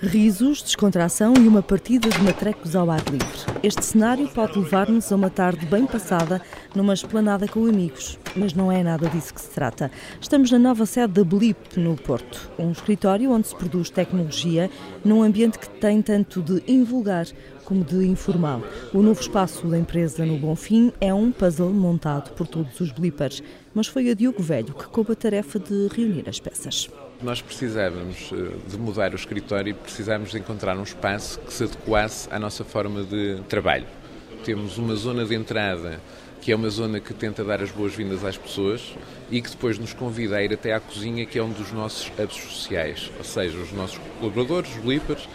Risos, descontração e uma partida de matrecos ao ar livre. Este cenário pode levar-nos a uma tarde bem passada numa esplanada com amigos, mas não é nada disso que se trata. Estamos na nova sede da Blip, no Porto, um escritório onde se produz tecnologia num ambiente que tem tanto de invulgar como de informal. O novo espaço da empresa no Bonfim é um puzzle montado por todos os blippers, mas foi a Diogo Velho que coube a tarefa de reunir as peças. Nós precisávamos eh, de mudar o escritório e precisávamos de encontrar um espaço que se adequasse à nossa forma de trabalho. Temos uma zona de entrada que é uma zona que tenta dar as boas-vindas às pessoas e que depois nos convida a ir até à cozinha, que é um dos nossos hubs sociais, ou seja, os nossos colaboradores, os blippers,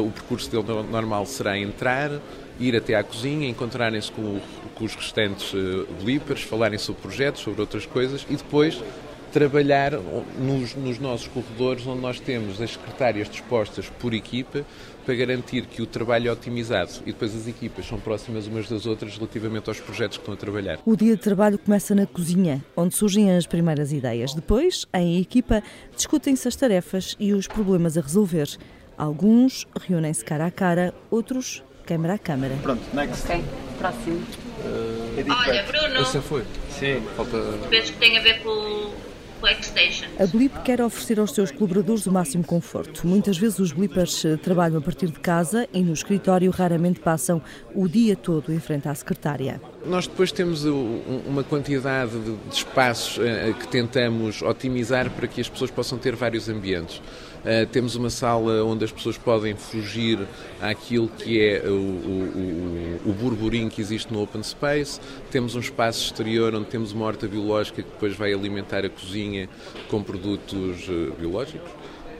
o percurso dele normal será entrar, ir até à cozinha, encontrarem-se com, com, os restantes uh, blippers, falarem sobre projetos, sobre outras coisas e depois trabalhar nos, nos, nossos corredores onde nós temos as secretárias dispostas por equipa para garantir que o trabalho é otimizado e depois as equipas são próximas umas das outras relativamente aos projetos que estão a trabalhar. O dia de trabalho começa na cozinha, onde surgem as primeiras ideias. Depois, em equipa, discutem-se as tarefas e os problemas a resolver. Alguns reúnem-se cara a cara, outros câmara a câmara. Pronto, next. Ok, próximo. Uh, Olha, Bruno. Você foi? Sim. Falta. Penso que tem a ver com a Blip quer oferecer aos seus colaboradores o máximo conforto. Muitas vezes os Blippers eh, trabalham a partir de casa e no escritório raramente passam o dia todo em frente à secretária. Nós depois temos uma quantidade de espaços eh, que tentamos otimizar para que as pessoas possam ter vários ambientes. Uh, temos uma sala onde as pessoas podem fugir àquilo que é o, o, o, o, burburinho que existe no open space. Temos um espaço exterior onde temos uma horta biológica que depois vai alimentar a cozinha com produtos uh, biológicos.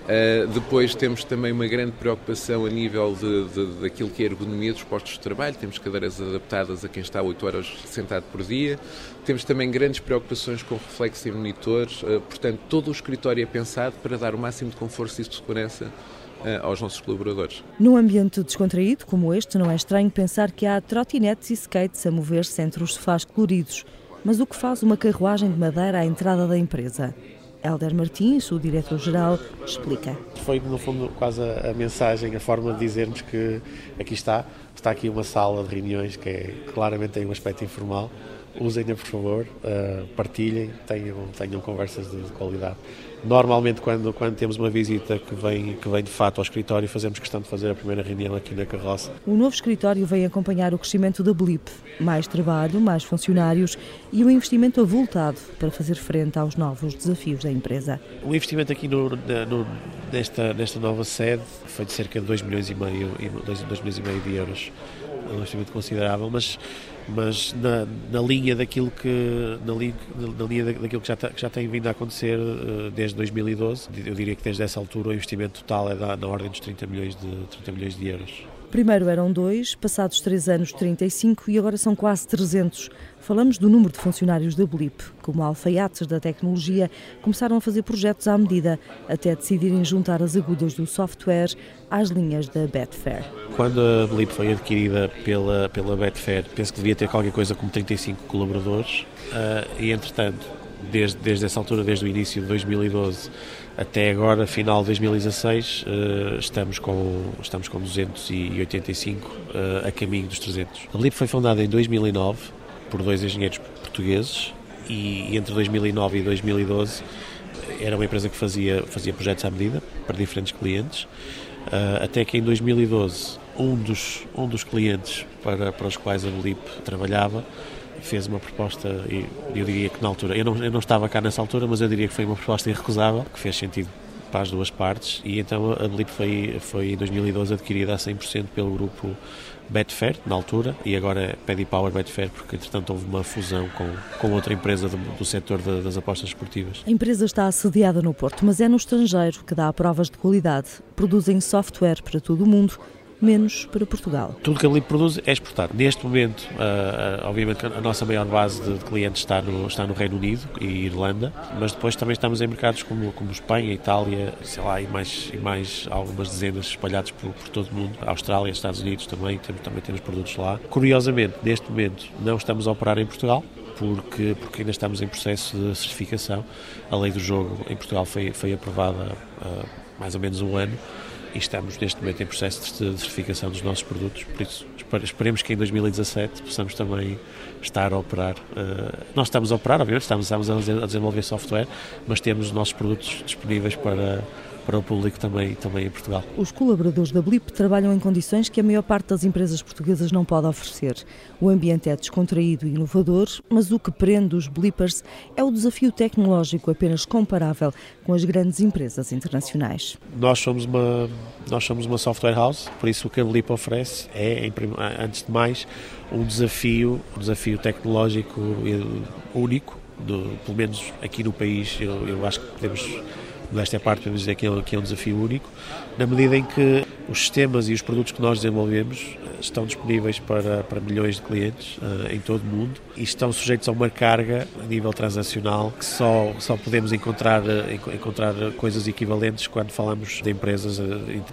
Uh, depois temos também uma grande preocupação a nível de, de, daquilo que é a ergonomia dos postos de trabalho. Temos cadeiras adaptadas a quem está 8 horas sentado por dia. Temos também grandes preocupações com reflexo em monitores. Uh, portanto, todo o escritório é pensado para dar o máximo de conforto e de segurança uh, aos nossos colaboradores. Num ambiente descontraído como este, não é estranho pensar que há trotinetes e skates a mover-se entre os sofás coloridos. Mas o que faz uma carruagem de madeira à entrada da empresa? Helder Martins, o diretor-geral, explica. Foi, no fundo, quase a, a, mensagem, a forma de dizermos que aqui está, está aqui uma sala de reuniões que é, claramente tem um aspecto informal. Usem-na, por favor, uh, partilhem, tenham, tenham conversas de, de qualidade. Normalmente, quando, quando temos uma visita que vem, que vem de fato ao escritório, fazemos questão de fazer a primeira reunião aqui na carroça. O novo escritório vem acompanhar o crescimento da Blip. Mais trabalho, mais funcionários e um investimento avultado para fazer frente aos novos desafios da empresa. O investimento aqui no, no, nesta, nesta nova sede foi de cerca de 2 milhões e meio, 2, 2 milhões e meio de euros. É um investimento considerável, mas mas na, na linha daquilo que na, li, na linha daquilo que já, que já tem vindo a acontecer uh, desde 2012 eu diria que desde essa altura o investimento total é da, na ordem dos 30 milhões de 30 milhões de euros Primeiro eram dois, passados três anos 35 e agora são quase 300. Falamos do número de funcionários da Blip. Como alfaiates da tecnologia, começaram a fazer projetos à medida, até decidirem juntar as agudas do software às linhas da Betfair. Quando a Blip foi adquirida pela, pela Betfair, penso que devia ter qualquer coisa como 35 colaboradores uh, e, entretanto, desde, desde essa altura, desde o início de 2012 até agora, final de 2016, uh, estamos, com, estamos com 285 uh, eh, a caminho dos 300. A LIP foi fundada em 2009 por dois engenheiros portugueses e entre 2009 e 2012 era uma empresa que fazia, fazia projetos à medida para diferentes clientes, até que em 2012 um dos, um dos clientes para, para os quais a LIP trabalhava fez uma proposta, e eu diria que na altura, eu não, eu não estava cá nessa altura, mas eu diria que foi uma proposta irrecusável, que fez sentido para as duas partes, e então a Blip foi, foi em 2012 adquirida a 100% pelo grupo Betfair, na altura, e agora é Paddy Power Betfair, porque entretanto houve uma fusão com, com outra empresa do, do setor de, das apostas esportivas. A empresa está assediada no Porto, mas é no estrangeiro que dá provas de qualidade. Produzem software para todo o mundo menos para Portugal. Tudo que a Lip produz é exportado. Neste momento, uh, obviamente, a nossa maior base de, clientes está no, está no Reino Unido e Irlanda, mas depois também estamos em mercados como, como Espanha, Itália, sei lá, e mais, e mais algumas dezenas espalhados por, por todo o mundo. Austrália, Estados Unidos também, temos, também temos produtos lá. Curiosamente, neste momento, não estamos a operar em Portugal, porque, porque ainda estamos em processo de certificação. A lei do jogo em Portugal foi, foi aprovada há uh, mais ou menos um ano e estamos neste momento em processo de certificação dos nossos produtos, por isso esperemos que em 2017 possamos também estar a operar. Uh, nós estamos a operar, obviamente, estamos, estamos a desenvolver software, mas temos os nossos produtos disponíveis para para o público também, também em Portugal. Os colaboradores da Blip trabalham em condições que a maior parte das empresas portuguesas não pode oferecer. O ambiente é descontraído e inovador, mas o que prende os Blippers é o desafio tecnológico apenas comparável com as grandes empresas internacionais. Nós somos uma, nós somos uma software house, por isso o que a Blip oferece é, antes de mais, um desafio, um desafio tecnológico único, do, pelo menos aqui no país, eu, eu acho que podemos desta parte podemos dizer que é, que é um desafio único, na medida em que os sistemas e os produtos que nós desenvolvemos eh, estão disponíveis para, para milhões de clientes uh, em todo o mundo e estão sujeitos a uma carga a nível transacional que só, só podemos encontrar, uh, encontrar coisas equivalentes quando falamos de empresas uh,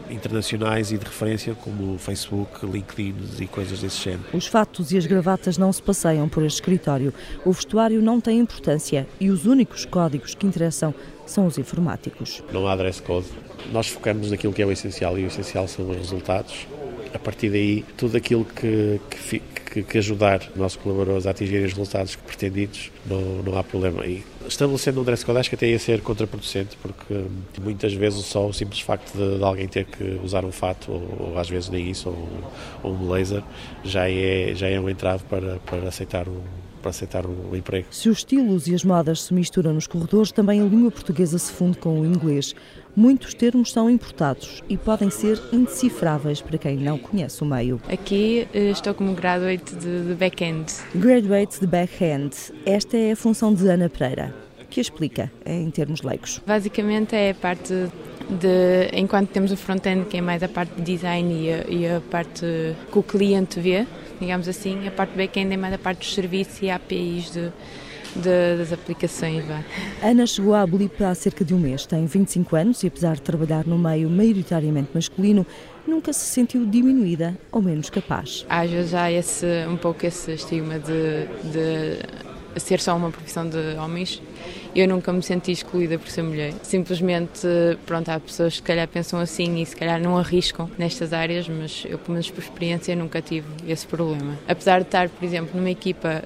internacionais e de referência como Facebook, LinkedIn e coisas desse género. Os fatos e as gravatas não se passeiam por este escritório. O vestuário não tem importância e os únicos códigos que interessam são os informáticos. Não há dress code. Nós focamos naquilo que é o essencial e o essencial são os resultados. A partir daí, tudo aquilo que, que, que, que ajudar os nossos colaboradores a atingirem os resultados pretendidos, não, não há problema. E estabelecendo um dress code, acho que até ia ser contraproducente, porque muitas vezes só o simples facto de, de alguém ter que usar um fato, ou, ou às vezes nem isso, ou, ou um blazer, já é, já é um entrave para, para aceitar um para aceitar o emprego. Se os estilos e as modas se misturam nos corredores, também a língua portuguesa se funde com o inglês. Muitos termos são importados e podem ser indecifráveis para quem não conhece o meio. Aqui eh, estou como graduate de, de back-end. Graduate de back-end. Esta é a função de Ana Pereira, que explica em termos leigos. Basicamente é a parte de, enquanto temos o front-end, que é mais a parte de design e a, e a parte que o cliente vê, digamos assim. A parte back-end é mais a parte dos serviços e APIs de, de, das aplicações. Vá. Ana chegou à Blip há cerca de um mês, tem 25 anos e apesar de trabalhar no meio maioritariamente masculino, nunca se sentiu diminuída ou menos capaz. Às vezes há esse, um pouco esse estigma de, de ser só uma profissão de homens eu nunca me senti excluída por ser mulher. Simplesmente, pronto, há pessoas que se calhar pensam assim e se calhar não arriscam nestas áreas, mas eu, pelo menos por experiência, nunca tive esse problema. Apesar de estar, por exemplo, numa equipa,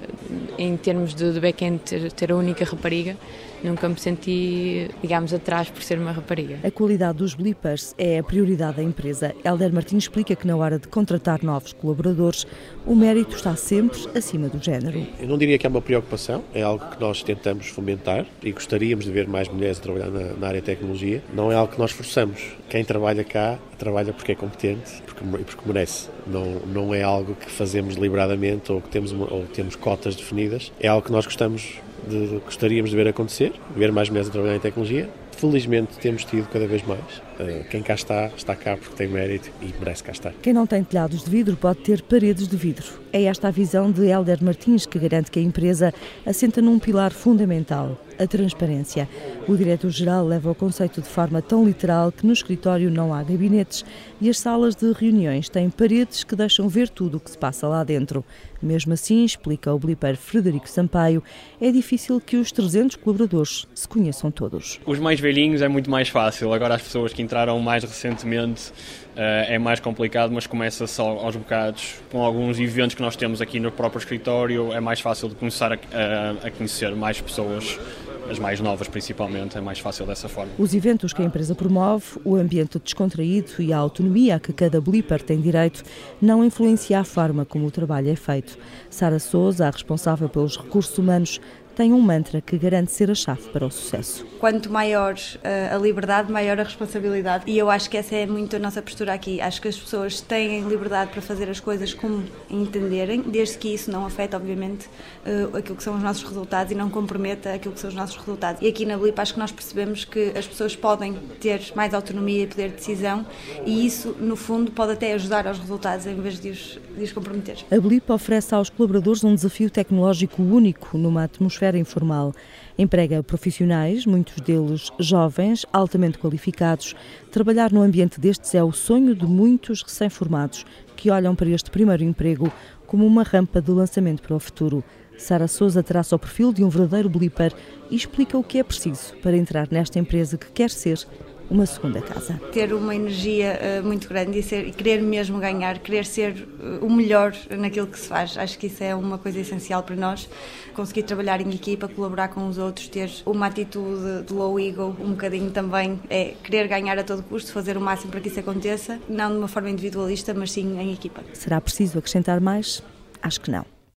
em termos de, de back-end, ter, ter a única rapariga, nunca me senti, digamos, atrás por ser uma rapariga. A qualidade dos blippers é a prioridade da empresa. Helder Martins explica que na hora de contratar novos colaboradores, o mérito está sempre acima do género. Eu não diria que é uma preocupação, é algo que nós tentamos fomentar e gostaríamos de ver mais mulheres a trabalhar na, na área de tecnologia. Não é algo que nós forçamos. Quem trabalha cá trabalha porque é competente porque, porque merece. Não, não é algo que fazemos deliberadamente ou que temos, ou temos cotas definidas. É algo que nós gostamos gostaríamos de ver acontecer, ver mais mulheres a trabalhar em tecnologia. Felizmente temos tido cada vez mais. Eh, quem cá está, está cá porque tem mérito e merece cá estar. Quem não tem telhados de vidro pode ter paredes de vidro. É esta a visão de Helder Martins que garante que a empresa assenta num pilar fundamental, a transparência. O diretor-geral leva o conceito de forma tão literal que no escritório não há gabinetes e as salas de reuniões têm paredes que deixam ver tudo o que se passa lá dentro. Mesmo assim, explica o bliper Frederico Sampaio, é difícil que os 300 colaboradores se conheçam todos. Os mais velhinhos é muito mais fácil, agora as pessoas que entraram mais recentemente Uh, é mais complicado, mas começa só aos bocados. Com alguns eventos que nós temos aqui no próprio escritório, é mais fácil de começar a, a, a conhecer mais pessoas as mais novas principalmente, é mais fácil dessa forma. Os eventos que a empresa promove, o ambiente descontraído e a autonomia a que cada blipper tem direito não influencia a forma como o trabalho é feito. Sara Souza, a responsável pelos recursos humanos, tem um mantra que garante ser a chave para o sucesso. Quanto maior uh, a liberdade, maior a responsabilidade. E eu acho que essa é muito a nossa postura aqui. Acho que as pessoas têm liberdade para fazer as coisas como entenderem, desde que isso não afeta, obviamente, uh, aquilo que são os nossos resultados e não comprometa aquilo que são os nossos resultados. E aqui na Blip acho que nós percebemos que as pessoas podem ter mais autonomia e poder de decisão e isso, no fundo, pode até ajudar aos resultados em vez de os, de os comprometer. A Blip oferece aos colaboradores um desafio tecnológico único numa atmosfera informal. Emprega profissionais, muitos deles jovens, altamente qualificados. Trabalhar no ambiente destes é o sonho de muitos recém-formados que olham para este primeiro emprego como uma rampa de lançamento para o futuro. Sara Souza traça o perfil de um verdadeiro blipper e explica o que é preciso para entrar nesta empresa que quer ser uma segunda casa. Ter uma energia uh, muito grande e, ser, e querer mesmo ganhar, querer ser uh, o melhor naquilo que se faz. Acho que isso é uma coisa essencial para nós. Conseguir trabalhar em equipa, colaborar com os outros, ter uma atitude de low ego, um bocadinho também, é querer ganhar a todo custo, fazer o máximo para que isso aconteça, não de uma forma individualista, mas sim em equipa. Será preciso acrescentar mais? Acho que não.